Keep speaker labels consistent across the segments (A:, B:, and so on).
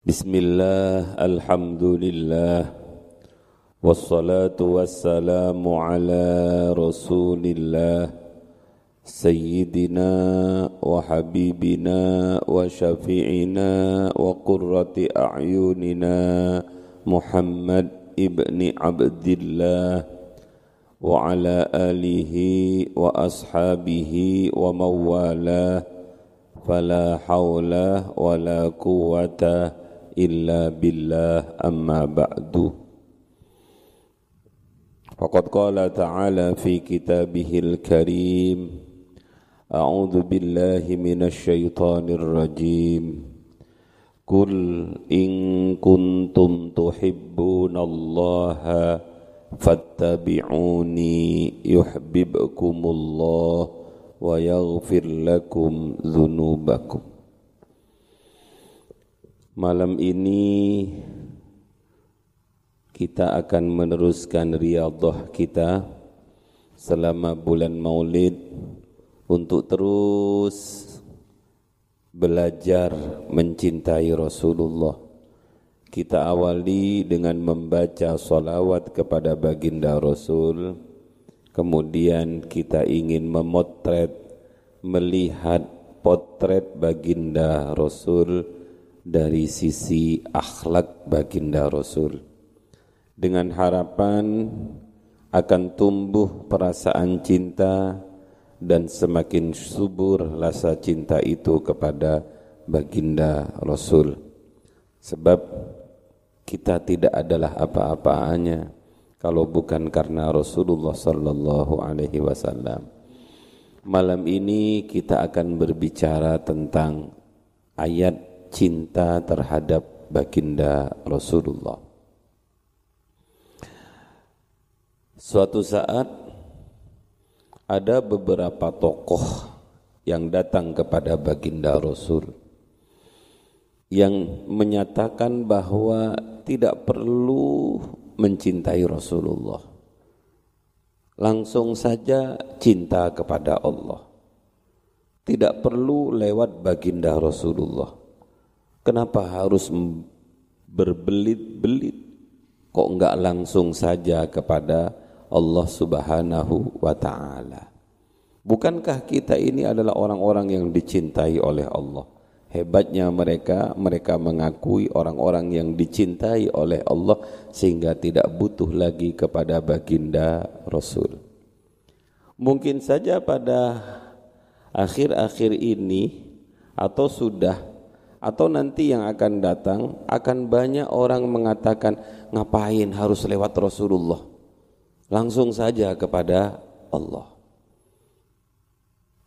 A: بسم الله الحمد لله والصلاة والسلام على رسول الله سيدنا وحبيبنا وشفيعنا وقرة أعيننا محمد ابن عبد الله وعلى آله وأصحابه ومن والاه فلا حول ولا قوة إلا بالله أما بعد فقد قال تعالى في كتابه الكريم أعوذ بالله من الشيطان الرجيم قل إن كنتم تحبون الله فاتبعوني يحببكم الله ويغفر لكم ذنوبكم Malam ini kita akan meneruskan riyadhah kita selama bulan Maulid untuk terus belajar mencintai Rasulullah. Kita awali dengan membaca salawat kepada baginda Rasul. Kemudian kita ingin memotret, melihat potret baginda Rasul dari sisi akhlak baginda Rasul. Dengan harapan akan tumbuh perasaan cinta dan semakin subur rasa cinta itu kepada baginda Rasul. Sebab kita tidak adalah apa-apaannya kalau bukan karena Rasulullah sallallahu alaihi wasallam. Malam ini kita akan berbicara tentang ayat cinta terhadap baginda Rasulullah. Suatu saat ada beberapa tokoh yang datang kepada baginda Rasul yang menyatakan bahwa tidak perlu mencintai Rasulullah. Langsung saja cinta kepada Allah. Tidak perlu lewat baginda Rasulullah. Kenapa harus berbelit-belit? Kok enggak langsung saja kepada Allah Subhanahu wa taala? Bukankah kita ini adalah orang-orang yang dicintai oleh Allah? Hebatnya mereka, mereka mengakui orang-orang yang dicintai oleh Allah sehingga tidak butuh lagi kepada baginda Rasul. Mungkin saja pada akhir-akhir ini atau sudah atau nanti yang akan datang akan banyak orang mengatakan ngapain harus lewat Rasulullah? Langsung saja kepada Allah.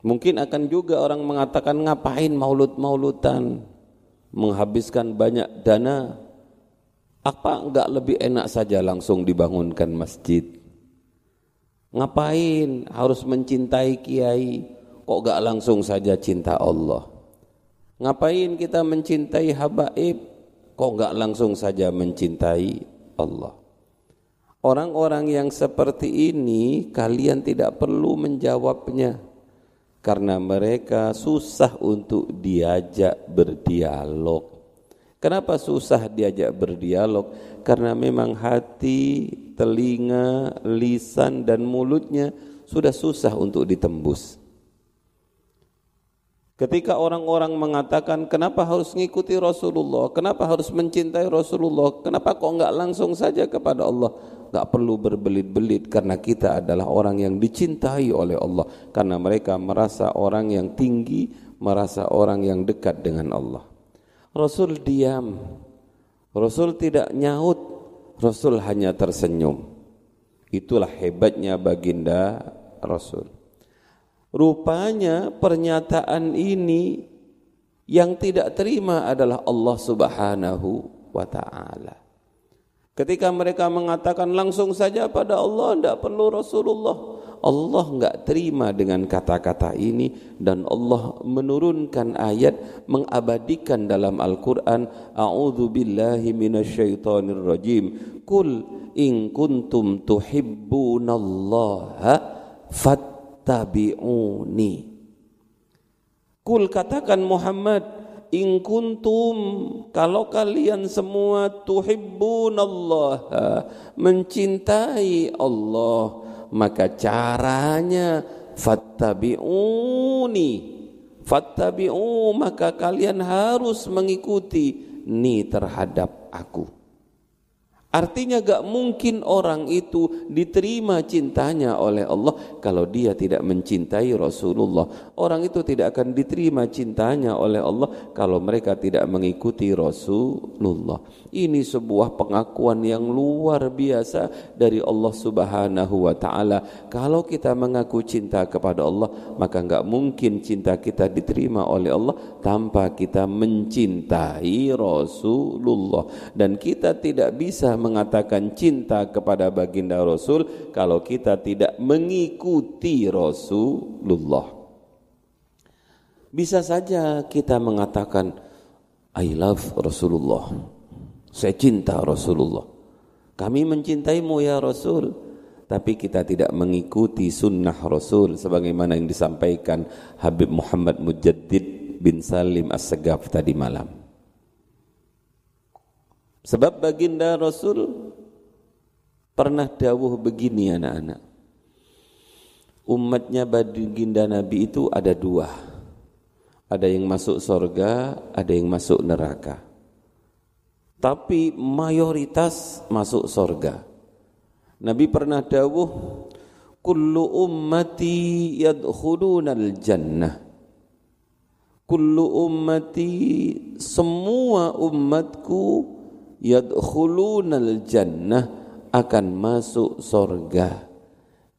A: Mungkin akan juga orang mengatakan ngapain maulud-maulutan? Menghabiskan banyak dana. Apa enggak lebih enak saja langsung dibangunkan masjid? Ngapain harus mencintai kiai? Kok enggak langsung saja cinta Allah Ngapain kita mencintai habaib? Kok enggak langsung saja mencintai Allah? Orang-orang yang seperti ini kalian tidak perlu menjawabnya karena mereka susah untuk diajak berdialog. Kenapa susah diajak berdialog? Karena memang hati, telinga, lisan dan mulutnya sudah susah untuk ditembus. Ketika orang-orang mengatakan kenapa harus mengikuti Rasulullah, kenapa harus mencintai Rasulullah, kenapa kok enggak langsung saja kepada Allah? Enggak perlu berbelit-belit karena kita adalah orang yang dicintai oleh Allah karena mereka merasa orang yang tinggi, merasa orang yang dekat dengan Allah. Rasul diam. Rasul tidak nyaut. Rasul hanya tersenyum. Itulah hebatnya baginda Rasul. Rupanya pernyataan ini yang tidak terima adalah Allah Subhanahu wa taala. Ketika mereka mengatakan langsung saja pada Allah tidak perlu Rasulullah. Allah enggak terima dengan kata-kata ini dan Allah menurunkan ayat mengabadikan dalam Al-Qur'an a'udzu billahi minasyaitonir rajim. Qul in kuntum tuhibbunallaha fat fattabi'uni. Kul katakan Muhammad, in kuntum kalau kalian semua tuhibbun Allah mencintai Allah maka caranya fattabi'uni fattabi'u maka kalian harus mengikuti ni terhadap aku Artinya gak mungkin orang itu diterima cintanya oleh Allah kalau dia tidak mencintai Rasulullah. Orang itu tidak akan diterima cintanya oleh Allah kalau mereka tidak mengikuti Rasulullah. Ini sebuah pengakuan yang luar biasa dari Allah Subhanahu wa taala. Kalau kita mengaku cinta kepada Allah, maka gak mungkin cinta kita diterima oleh Allah tanpa kita mencintai Rasulullah dan kita tidak bisa mengatakan cinta kepada baginda Rasul kalau kita tidak mengikuti Rasulullah. Bisa saja kita mengatakan I love Rasulullah. Saya cinta Rasulullah. Kami mencintaimu ya Rasul. Tapi kita tidak mengikuti sunnah Rasul sebagaimana yang disampaikan Habib Muhammad Mujaddid bin Salim As-Segaf tadi malam. Sebab baginda Rasul pernah dawuh begini anak-anak. Umatnya baginda Nabi itu ada dua. Ada yang masuk sorga, ada yang masuk neraka. Tapi mayoritas masuk sorga. Nabi pernah dawuh, Kullu ummati yadkhulunal jannah. Kullu ummati semua umatku yadkhulunal jannah akan masuk sorga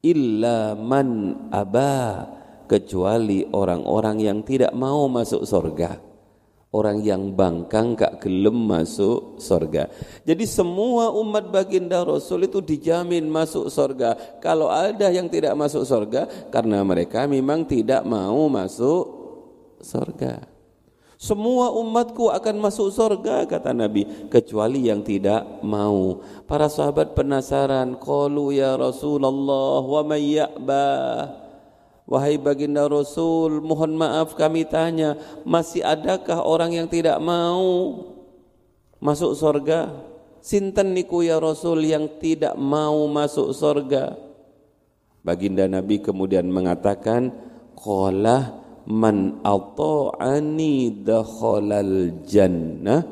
A: illa man aba kecuali orang-orang yang tidak mau masuk sorga. Orang yang bangkang gak gelem masuk sorga. Jadi semua umat baginda Rasul itu dijamin masuk sorga. Kalau ada yang tidak masuk sorga karena mereka memang tidak mau masuk sorga semua umatku akan masuk surga kata Nabi kecuali yang tidak mau. Para sahabat penasaran, qalu ya Rasulullah wa may ya'ba? Wahai baginda Rasul, mohon maaf kami tanya, masih adakah orang yang tidak mau masuk surga? Sinten niku ya Rasul yang tidak mau masuk surga? Baginda Nabi kemudian mengatakan, qala man ata'ani dakhalal jannah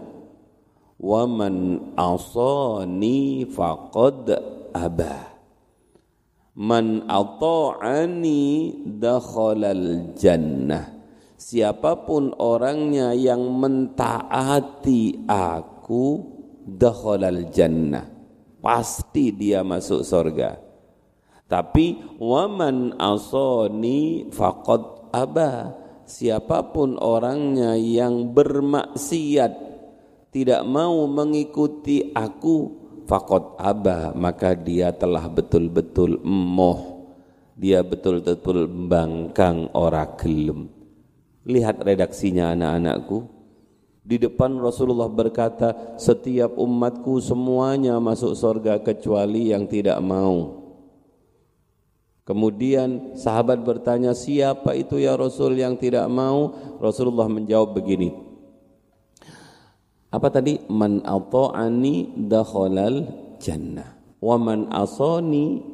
A: wa man asani faqad aba. Man ata'ani dakhalal jannah siapa pun orangnya yang mentaati aku dakhalal jannah. Pasti dia masuk surga. Tapi waman asani faqad aba siapa pun orangnya yang bermaksiat tidak mau mengikuti aku fakot aba maka dia telah betul-betul emoh. Dia betul-betul bangkang ora gelem. Lihat redaksinya anak-anakku. Di depan Rasulullah berkata setiap umatku semuanya masuk surga kecuali yang tidak mau Kemudian sahabat bertanya, siapa itu ya Rasul yang tidak mau? Rasulullah menjawab begini. Apa tadi? Man ata'ani dakhalal jannah. Wa man asani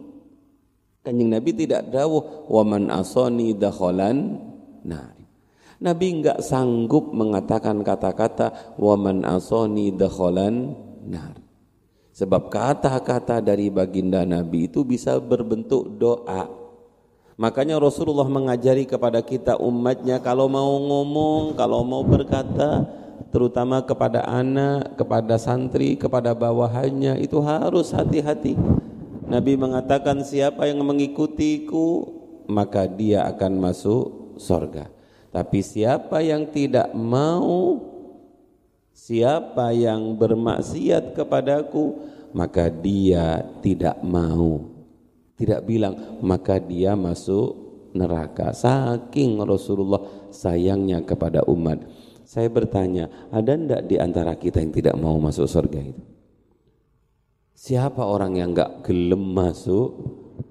A: Kanjeng Nabi tidak dawuh wa man asani dakhalan. Nabi enggak sanggup mengatakan kata-kata wa man asani dakhalan nar. Sebab kata-kata dari baginda Nabi itu bisa berbentuk doa. Makanya Rasulullah mengajari kepada kita umatnya kalau mau ngomong, kalau mau berkata, terutama kepada anak, kepada santri, kepada bawahannya itu harus hati-hati. Nabi mengatakan siapa yang mengikutiku maka dia akan masuk sorga. Tapi siapa yang tidak mau Siapa yang bermaksiat kepadaku maka dia tidak mau. Tidak bilang maka dia masuk neraka. Saking Rasulullah sayangnya kepada umat. Saya bertanya, ada ndak di antara kita yang tidak mau masuk surga itu? Siapa orang yang enggak gelem masuk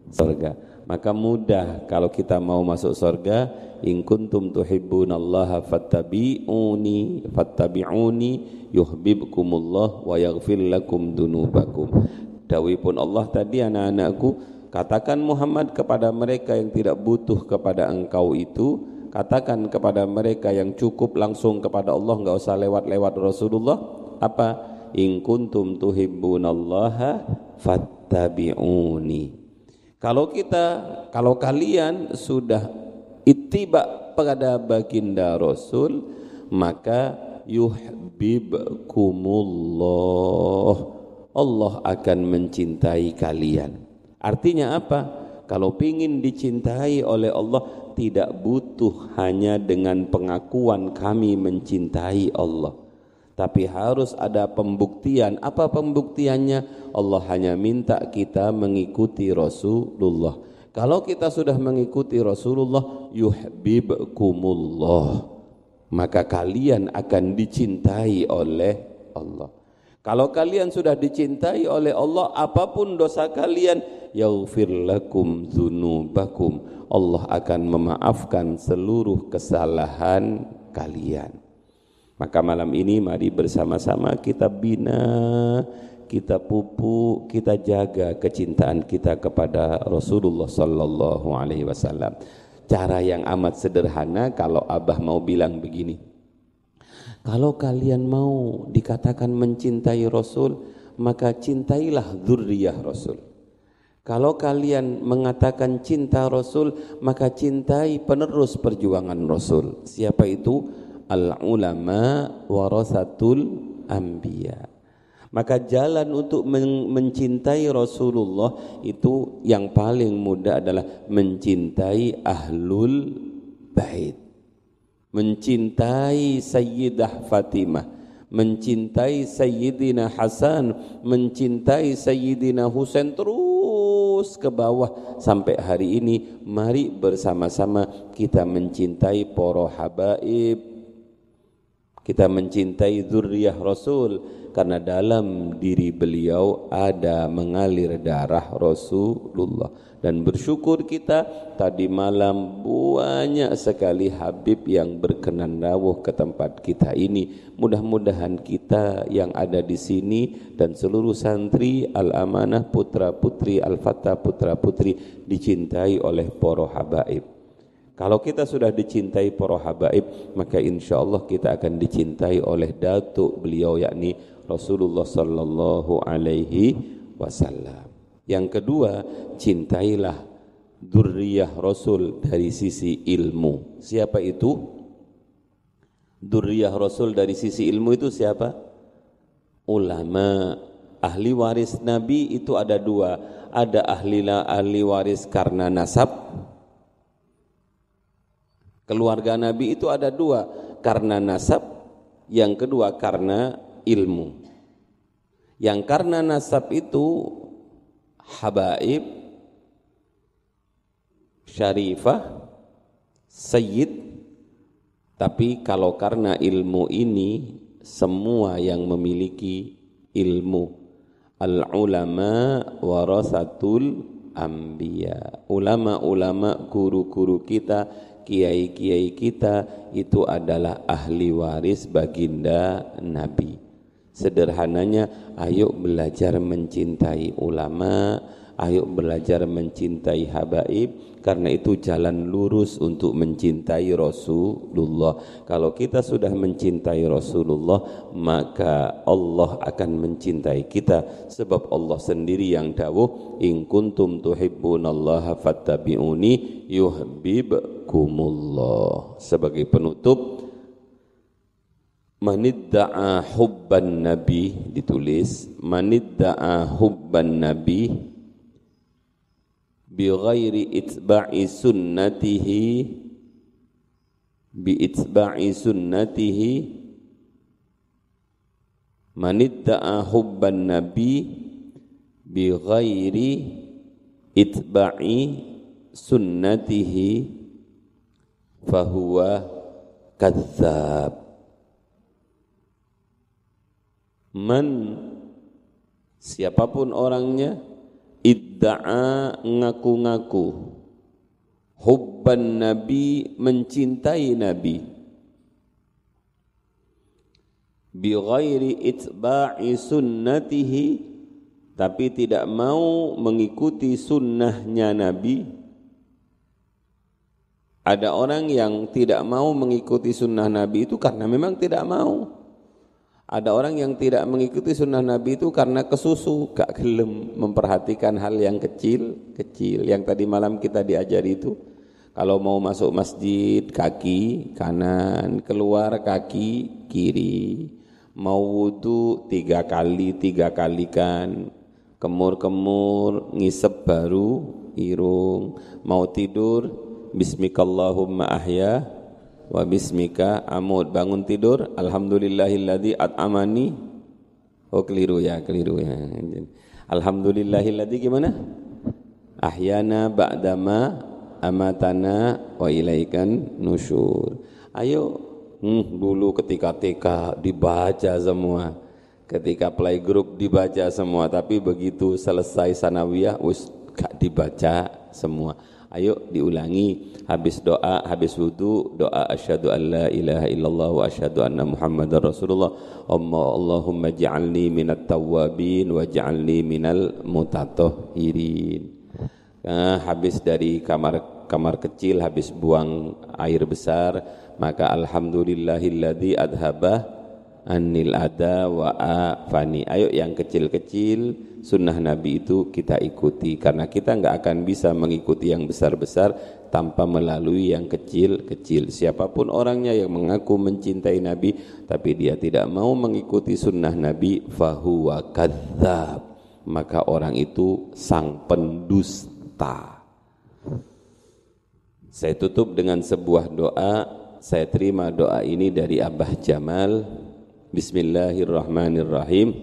A: surga? Maka mudah kalau kita mau masuk surga in kuntum tuhibbunallaha fattabi'uni fattabi'uni yuhibbukumullah wa yaghfir lakum dunubakum. Pun Allah tadi anak-anakku katakan Muhammad kepada mereka yang tidak butuh kepada engkau itu katakan kepada mereka yang cukup langsung kepada Allah enggak usah lewat-lewat Rasulullah apa? In kuntum tuhibbunallaha fattabi'uni kalau kita, kalau kalian sudah ittiba pada baginda Rasul, maka yuhibbukumullah. Allah akan mencintai kalian. Artinya apa? Kalau ingin dicintai oleh Allah, tidak butuh hanya dengan pengakuan kami mencintai Allah tapi harus ada pembuktian. Apa pembuktiannya? Allah hanya minta kita mengikuti Rasulullah. Kalau kita sudah mengikuti Rasulullah, yuhibbukumullah. Maka kalian akan dicintai oleh Allah. Kalau kalian sudah dicintai oleh Allah, apa pun dosa kalian, yaghfir lakum dzunubakum. Allah akan memaafkan seluruh kesalahan kalian. Maka malam ini mari bersama-sama kita bina, kita pupuk, kita jaga kecintaan kita kepada Rasulullah sallallahu alaihi wasallam. Cara yang amat sederhana kalau Abah mau bilang begini. Kalau kalian mau dikatakan mencintai Rasul, maka cintailah zurriyah Rasul. Kalau kalian mengatakan cinta Rasul, maka cintai penerus perjuangan Rasul. Siapa itu? Al ulama warasatul anbiya. Maka jalan untuk mencintai Rasulullah itu yang paling mudah adalah mencintai ahlul bait. Mencintai Sayyidah Fatimah mencintai Sayyidina Hasan mencintai Sayyidina Husain terus ke bawah. Sampai hari ini mari bersama-sama kita mencintai para habaib kita mencintai zuriyah Rasul karena dalam diri beliau ada mengalir darah Rasulullah. Dan bersyukur kita tadi malam banyak sekali Habib yang berkenan dawuh ke tempat kita ini. Mudah-mudahan kita yang ada di sini dan seluruh santri Al-Amanah putra-putri Al-Fatah putra-putri dicintai oleh para habaib kalau kita sudah dicintai para habaib, maka insya Allah kita akan dicintai oleh datuk beliau yakni Rasulullah sallallahu alaihi wasallam. Yang kedua, cintailah durriyah Rasul dari sisi ilmu. Siapa itu? Durriyah Rasul dari sisi ilmu itu siapa? Ulama. Ahli waris Nabi itu ada dua. Ada ahli ahli waris karena nasab, Keluarga Nabi itu ada dua, karena nasab, yang kedua karena ilmu. Yang karena nasab itu habaib, syarifah, sayyid, tapi kalau karena ilmu ini semua yang memiliki ilmu. Al-ulama warasatul anbiya. Ulama-ulama guru-guru kita kiai-kiai kita itu adalah ahli waris baginda Nabi. Sederhananya, ayo belajar mencintai ulama, ayo belajar mencintai habaib, karena itu jalan lurus untuk mencintai Rasulullah. Kalau kita sudah mencintai Rasulullah, maka Allah akan mencintai kita. Sebab Allah sendiri yang dawuh, In kuntum tuhibbunallaha fattabi'uni yuhbib kumullah sebagai penutup manidda'a hubban nabi ditulis manidda'a hubban nabi bi ghairi itba'i sunnatihi. Bi itba'i sunnatihi. Manidda'a hubban nabi. Bi ghairi itba'i sunnatihi. Fahuwa kadzab man siapa pun orangnya idda'a ngaku-ngaku. Hubban nabi mencintai nabi. Bi ghairi itba'i sunnatihi tapi tidak mau mengikuti sunnahnya nabi. Ada orang yang tidak mau mengikuti sunnah nabi itu karena memang tidak mau ada orang yang tidak mengikuti sunnah Nabi itu karena kesusu, gak gelem memperhatikan hal yang kecil, kecil. Yang tadi malam kita diajari itu, kalau mau masuk masjid kaki kanan, keluar kaki kiri. Mau wudhu tiga kali, tiga kali kan. Kemur-kemur, ngisep baru, irung. Mau tidur, bismikallahumma ahya, wa bismika amud bangun tidur. Alhamdulillahilladzi at'amani. Oh keliru ya keliru ya. Alhamdulillahilladzi gimana? Ahyana ba'dama amatana wa ilaikan nusyur. Ayo hmm, dulu ketika TK dibaca semua ketika playgroup dibaca semua tapi begitu selesai sanawiyah wis dibaca semua Ayo diulangi habis doa, habis wudu, doa asyhadu an la ilaha illallah wa asyhadu anna muhammadar rasulullah. Amma Allahumma ja'alni minat tawwabin wa ja'alni minal mutatahhirin. Nah, habis dari kamar kamar kecil habis buang air besar, maka alhamdulillahilladzi adhabah anil ada wa afani. Ayo yang kecil-kecil sunnah Nabi itu kita ikuti karena kita enggak akan bisa mengikuti yang besar-besar tanpa melalui yang kecil-kecil. Siapa pun orangnya yang mengaku mencintai Nabi tapi dia tidak mau mengikuti sunnah Nabi fahuwa kadzab. Maka orang itu sang pendusta. Saya tutup dengan sebuah doa. Saya terima doa ini dari Abah Jamal Bismillahirrahmanirrahim.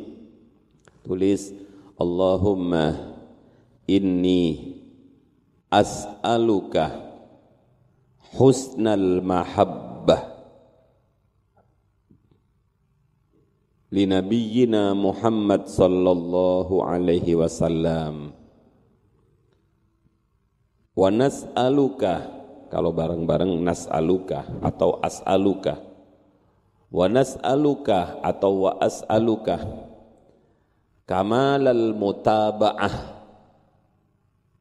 A: Tulis Allahumma inni as'aluka husnal mahabbah li nabiyyina Muhammad sallallahu alaihi wasallam wa nas'aluka kalau bareng-bareng nas'aluka atau as'aluka wa nas'aluka atau wa as'aluka kamalal mutaba'ah.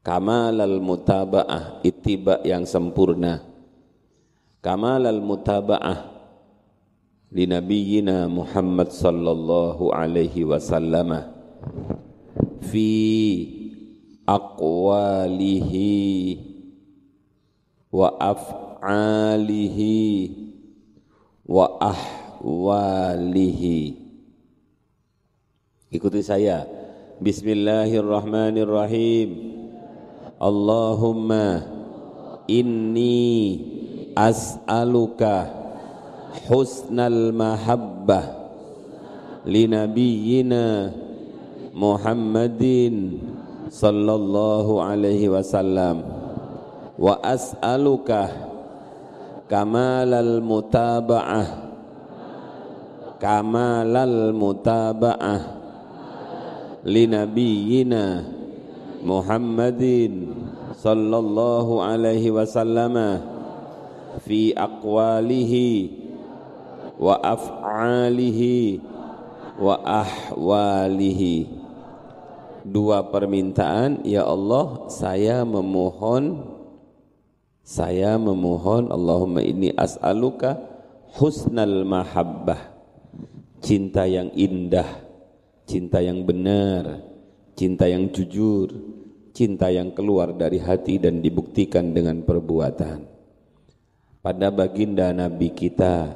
A: Kamalal mutaba'ah ittiba yang sempurna. Kamalal mutaba'ah li nabiyyina Muhammad sallallahu alaihi wasallam fi aqwalihi wa af'alihi wa ah walihi. Ikuti saya. Bismillahirrahmanirrahim. Allahumma inni as'aluka husnal mahabbah li nabiyyina Muhammadin sallallahu alaihi wasallam. Wa as'aluka kamalal mutaba'ah kamalal mutaba'ah li nabiyyina Muhammadin sallallahu alaihi wasallam fi aqwalihi wa af'alihi wa ahwalihi. Dua permintaan ya Allah saya memohon saya memohon Allahumma inni as'aluka husnal mahabbah cinta yang indah, cinta yang benar, cinta yang jujur, cinta yang keluar dari hati dan dibuktikan dengan perbuatan. Pada baginda Nabi kita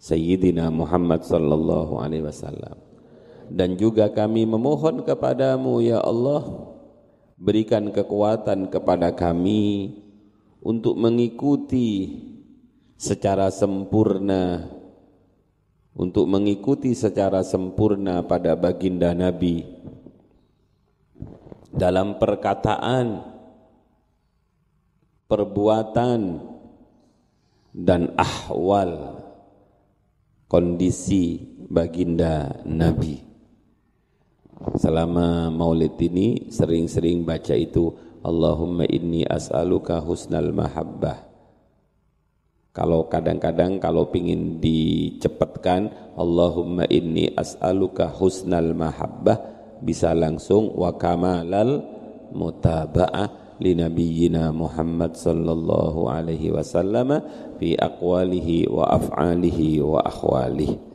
A: Sayyidina Muhammad sallallahu alaihi wasallam. Dan juga kami memohon kepadamu ya Allah berikan kekuatan kepada kami untuk mengikuti secara sempurna untuk mengikuti secara sempurna pada baginda Nabi dalam perkataan, perbuatan, dan ahwal kondisi baginda Nabi. Selama maulid ini sering-sering baca itu Allahumma inni as'aluka husnal mahabbah kalau kadang-kadang kalau pingin dicepatkan Allahumma inni as'aluka husnal mahabbah bisa langsung wa kamalal mutaba'ah li nabiyyina Muhammad sallallahu alaihi wasallam fi aqwalihi wa af'alihi wa akhwalihi